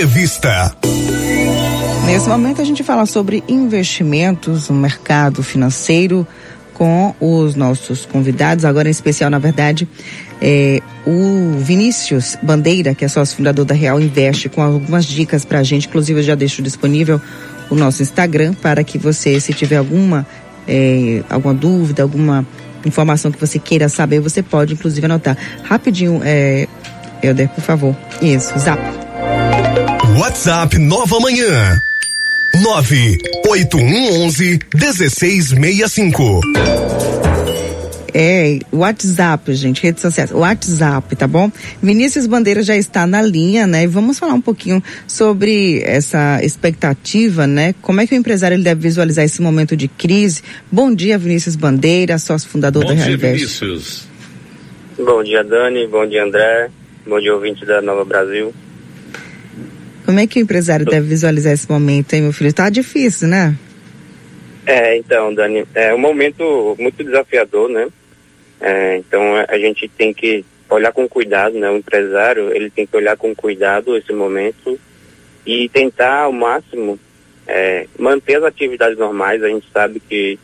Entrevista. Nesse momento a gente fala sobre investimentos no mercado financeiro com os nossos convidados, agora em especial, na verdade, é, o Vinícius Bandeira, que é sócio fundador da Real Investe, com algumas dicas para a gente, inclusive eu já deixo disponível o nosso Instagram para que você, se tiver alguma, é, alguma dúvida, alguma informação que você queira saber, você pode inclusive anotar. Rapidinho, é, Helder, por favor. Isso, zap. WhatsApp Nova Manhã. 98111 1665. É, WhatsApp, gente, redes sociais, WhatsApp, tá bom? Vinícius Bandeira já está na linha, né? E vamos falar um pouquinho sobre essa expectativa, né? Como é que o empresário ele deve visualizar esse momento de crise? Bom dia, Vinícius Bandeira, sócio fundador Bom da dia, Realvest. Vinícius. Bom dia, Dani. Bom dia, André. Bom dia, ouvinte da Nova Brasil. Como é que o empresário deve visualizar esse momento, hein, meu filho? Tá difícil, né? É, então, Dani, é um momento muito desafiador, né? É, então, a gente tem que olhar com cuidado, né? O empresário, ele tem que olhar com cuidado esse momento e tentar ao máximo é, manter as atividades normais. A gente sabe que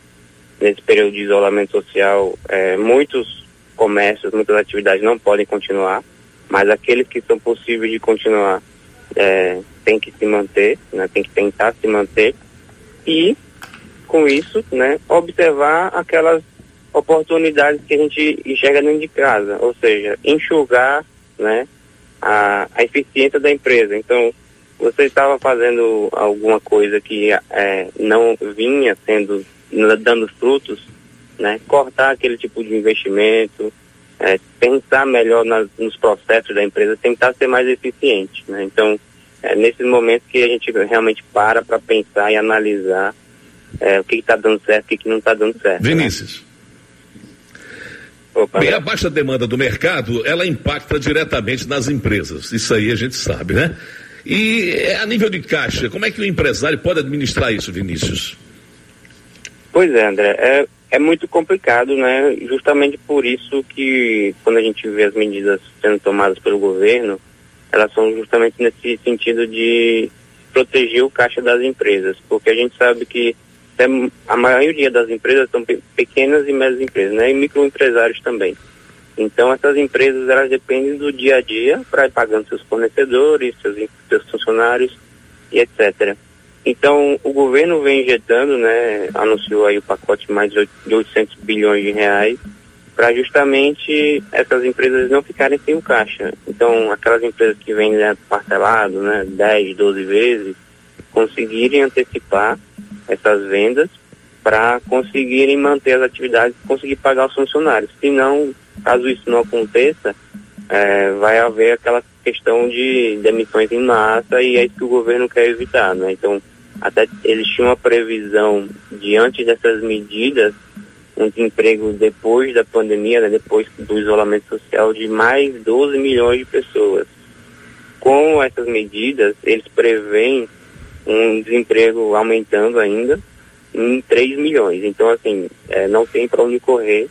nesse período de isolamento social, é, muitos comércios, muitas atividades não podem continuar, mas aqueles que são possíveis de continuar é, tem que se manter, né? Tem que tentar se manter e com isso, né, observar aquelas oportunidades que a gente enxerga dentro de casa, ou seja, enxugar, né, a, a eficiência da empresa. Então, você estava fazendo alguma coisa que é, não vinha sendo dando frutos, né, cortar aquele tipo de investimento, é, pensar melhor nas, nos processos da empresa, tentar ser mais eficiente. Né? Então, é nesse momento que a gente realmente para para pensar e analisar é, o que está dando certo e o que, que não está dando certo. né? Vinícius. Opa, Bem, a baixa demanda do mercado, ela impacta diretamente nas empresas. Isso aí a gente sabe, né? E é, a nível de caixa, como é que o empresário pode administrar isso, Vinícius? Pois é, André, é, é muito complicado, né? Justamente por isso que quando a gente vê as medidas sendo tomadas pelo governo, elas são justamente nesse sentido de proteger o caixa das empresas, porque a gente sabe que a maioria das empresas são pe- pequenas e médias empresas, né? E microempresários também. Então essas empresas elas dependem do dia a dia para ir pagando seus fornecedores, seus, seus funcionários e etc. Então o governo vem injetando, né? Anunciou aí o pacote mais de 800 bilhões de reais para justamente essas empresas não ficarem sem o caixa. Então aquelas empresas que vendem né, parcelado, né? 10, 12 vezes, conseguirem antecipar essas vendas para conseguirem manter as atividades e conseguir pagar os funcionários. Se não, caso isso não aconteça, eh, vai haver aquela questão de demissões em massa e é isso que o governo quer evitar, né? Então, até eles tinham uma previsão de antes dessas medidas um desemprego depois da pandemia, né, depois do isolamento social de mais 12 milhões de pessoas. Com essas medidas, eles preveem um desemprego aumentando ainda em 3 milhões. Então, assim, eh, não tem para onde correr.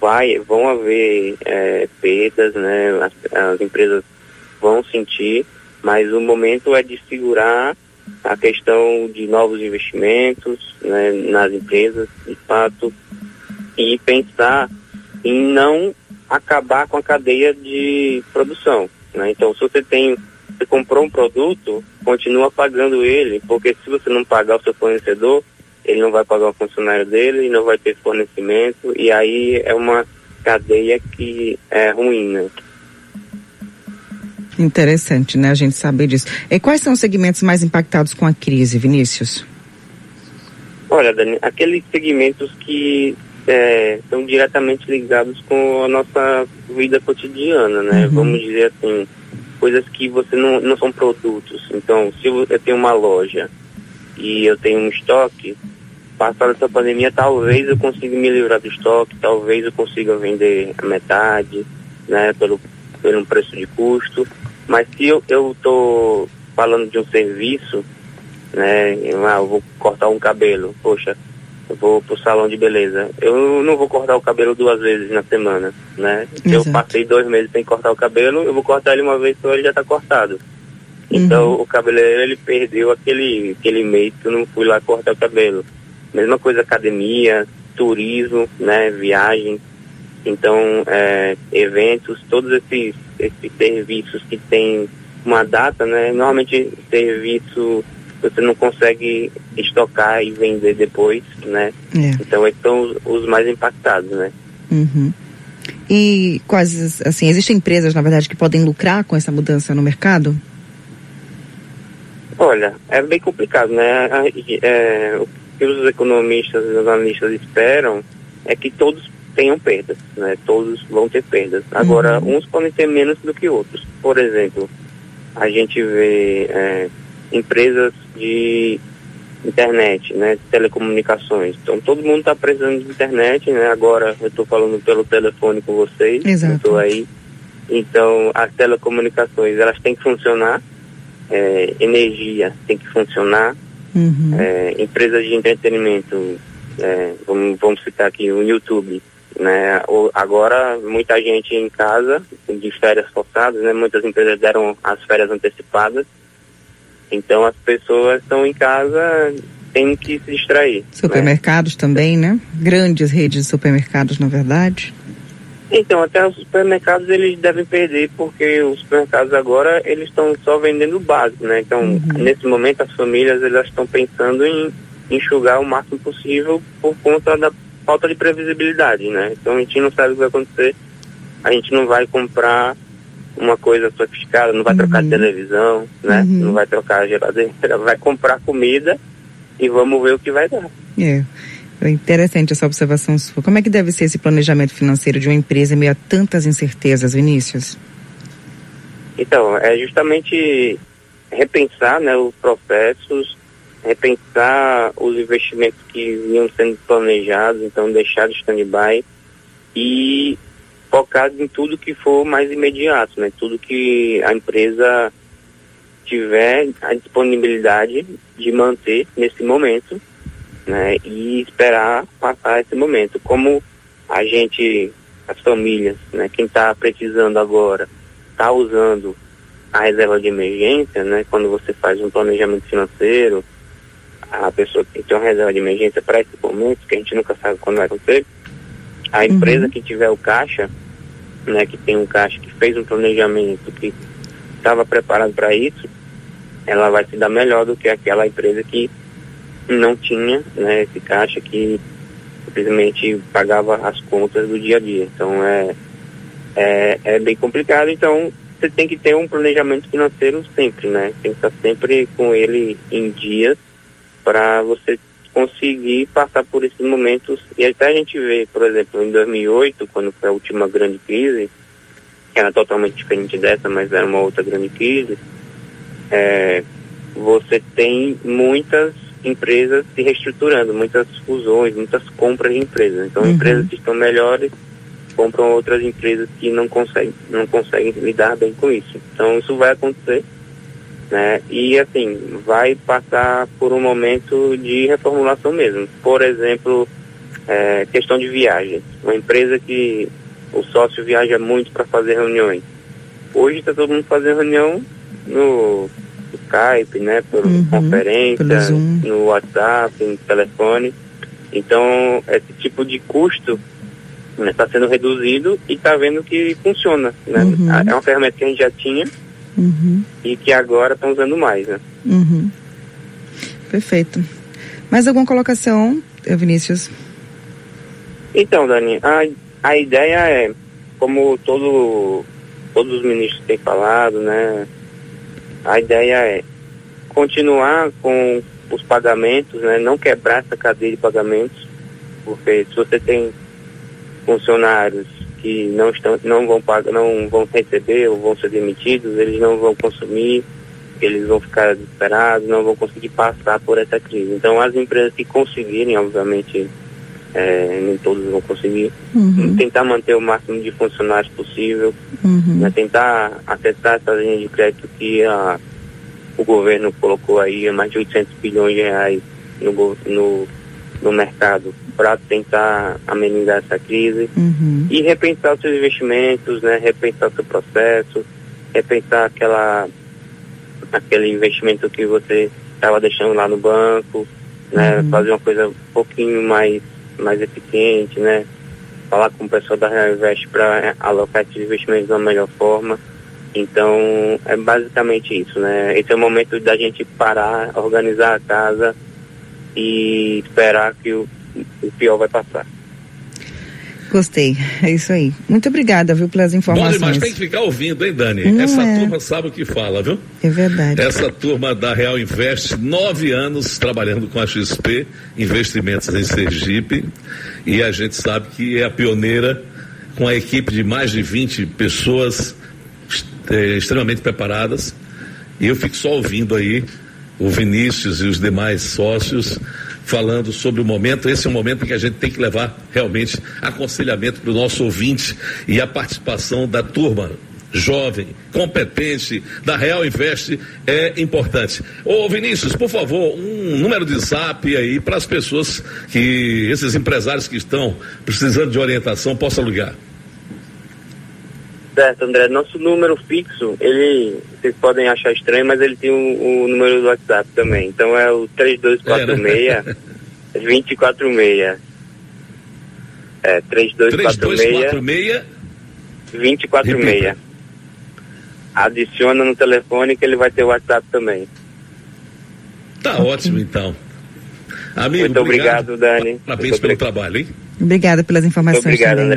Vai, vão haver eh, perdas, né? As, as empresas vão sentir, mas o momento é de segurar a questão de novos investimentos né, nas empresas, de fato, e pensar em não acabar com a cadeia de produção. Né? Então, se você tem, você comprou um produto, continua pagando ele, porque se você não pagar o seu fornecedor, ele não vai pagar o funcionário dele, não vai ter fornecimento, e aí é uma cadeia que é ruim, né? Interessante, né, a gente saber disso. E quais são os segmentos mais impactados com a crise, Vinícius? Olha, Dani, aqueles segmentos que é, estão diretamente ligados com a nossa vida cotidiana, né? Uhum. Vamos dizer assim, coisas que você não, não são produtos. Então, se eu tenho uma loja e eu tenho um estoque, passada essa pandemia, talvez eu consiga me livrar do estoque, talvez eu consiga vender a metade, né? Pelo, pelo preço de custo. Mas se eu estou falando de um serviço, né? Eu, ah, eu vou cortar um cabelo, poxa, eu vou pro salão de beleza. Eu não vou cortar o cabelo duas vezes na semana, né? Se eu Exato. passei dois meses sem cortar o cabelo, eu vou cortar ele uma vez só, ele já está cortado. Então uhum. o cabeleireiro ele perdeu aquele, aquele mês que eu não fui lá cortar o cabelo. Mesma coisa academia, turismo, né, viagem. Então, é, eventos, todos esses, esses serviços que tem uma data, né? Normalmente serviço você não consegue estocar e vender depois, né? É. Então esses são os, os, mais impactados, né? Uhum. E quais, assim, existem empresas, na verdade, que podem lucrar com essa mudança no mercado? Olha, é bem complicado, né? É, o que os economistas e os analistas esperam é que todos tenham perdas, né? Todos vão ter perdas. Agora, uhum. uns podem ter menos do que outros. Por exemplo, a gente vê é, empresas de internet, né? Telecomunicações. Então, todo mundo está precisando de internet, né? Agora, eu estou falando pelo telefone com vocês. Estou aí. Então, as telecomunicações, elas têm que funcionar é, energia tem que funcionar, uhum. é, empresas de entretenimento, é, vamos, vamos citar aqui o YouTube, né? O, agora muita gente em casa de férias forçadas, né? Muitas empresas deram as férias antecipadas, então as pessoas estão em casa têm que se distrair. Né? Supermercados né? também, né? Grandes redes de supermercados, na verdade. Então, até os supermercados eles devem perder, porque os supermercados agora eles estão só vendendo o básico, né? Então, uhum. nesse momento as famílias elas estão pensando em enxugar o máximo possível por conta da falta de previsibilidade, né? Então a gente não sabe o que vai acontecer, a gente não vai comprar uma coisa sofisticada, não vai uhum. trocar televisão, né? Uhum. Não vai trocar a geladeira, vai comprar comida e vamos ver o que vai dar. É. É interessante essa observação sua. Como é que deve ser esse planejamento financeiro de uma empresa em meio a tantas incertezas, Vinícius? Então, é justamente repensar né, os processos, repensar os investimentos que vinham sendo planejados, então deixar de stand-by e focar em tudo que for mais imediato, né? Tudo que a empresa tiver a disponibilidade de manter nesse momento né, e esperar passar esse momento. Como a gente, as famílias, né, quem está precisando agora, está usando a reserva de emergência, né, quando você faz um planejamento financeiro, a pessoa tem que ter uma reserva de emergência para esse momento, que a gente nunca sabe quando vai acontecer. A uhum. empresa que tiver o caixa, né, que tem um caixa que fez um planejamento, que estava preparado para isso, ela vai se dar melhor do que aquela empresa que não tinha né, esse caixa que simplesmente pagava as contas do dia a dia. Então é, é, é bem complicado. Então você tem que ter um planejamento financeiro sempre, né? Tem que estar sempre com ele em dias para você conseguir passar por esses momentos. E até a gente vê, por exemplo, em 2008, quando foi a última grande crise, que era totalmente diferente dessa, mas era uma outra grande crise, é, você tem muitas empresas se reestruturando, muitas fusões, muitas compras de empresas. Então, uhum. empresas que estão melhores compram outras empresas que não conseguem, não conseguem lidar bem com isso. Então, isso vai acontecer, né? E, assim, vai passar por um momento de reformulação mesmo. Por exemplo, é, questão de viagem. Uma empresa que o sócio viaja muito para fazer reuniões. Hoje está todo mundo fazendo reunião no Skype, né, por uhum, conferência, no WhatsApp, no telefone. Então, esse tipo de custo está né, tá sendo reduzido e está vendo que funciona. Né? Uhum. É uma ferramenta que a gente já tinha uhum. e que agora estão usando mais. Né? Uhum. Perfeito. Mais alguma colocação, Vinícius? Então, Dani, a, a ideia é, como todo, todos os ministros têm falado, né, a ideia é continuar com os pagamentos, né, não quebrar essa cadeia de pagamentos, porque se você tem funcionários que não estão, não vão pagar, não vão receber ou vão ser demitidos, eles não vão consumir, eles vão ficar desesperados, não vão conseguir passar por essa crise. Então as empresas que conseguirem, obviamente, é, nem todos vão conseguir, uhum. tentar manter o máximo de funcionários possível, uhum. né, tentar acessar essa linha de crédito que a, o governo colocou aí mais de 800 bilhões de reais no, no, no mercado para tentar amenizar essa crise uhum. e repensar os seus investimentos, né, repensar o seu processo, repensar aquela aquele investimento que você estava deixando lá no banco, né? Uhum. Fazer uma coisa um pouquinho mais, mais eficiente, né? Falar com o pessoal da Real Invest para alocar esses investimentos da melhor forma. Então, é basicamente isso, né? Esse é o momento da gente parar, organizar a casa e esperar que o, o pior vai passar. Gostei, é isso aí. Muito obrigada, viu, pelas informações. Bom, mas tem que ficar ouvindo, hein, Dani? Não Essa é. turma sabe o que fala, viu? É verdade. Essa turma da Real Invest, nove anos trabalhando com a XP, investimentos em Sergipe, e a gente sabe que é a pioneira com a equipe de mais de 20 pessoas é, extremamente preparadas. E eu fico só ouvindo aí o Vinícius e os demais sócios falando sobre o momento. Esse é o momento em que a gente tem que levar realmente aconselhamento para o nosso ouvinte e a participação da turma jovem, competente, da Real Invest é importante. Ô Vinícius, por favor, um número de zap aí para as pessoas que, esses empresários que estão precisando de orientação, possam ligar. Certo, André. Nosso número fixo, ele, vocês podem achar estranho, mas ele tem o, o número do WhatsApp também. Então é o 3246 246. É, 3246 246. Adiciona no telefone que ele vai ter o WhatsApp também. Tá ótimo então. Amigo, Muito obrigado, obrigado Dani. Parabéns pelo trabalho, hein? Obrigada pelas informações. Muito obrigado, também. André.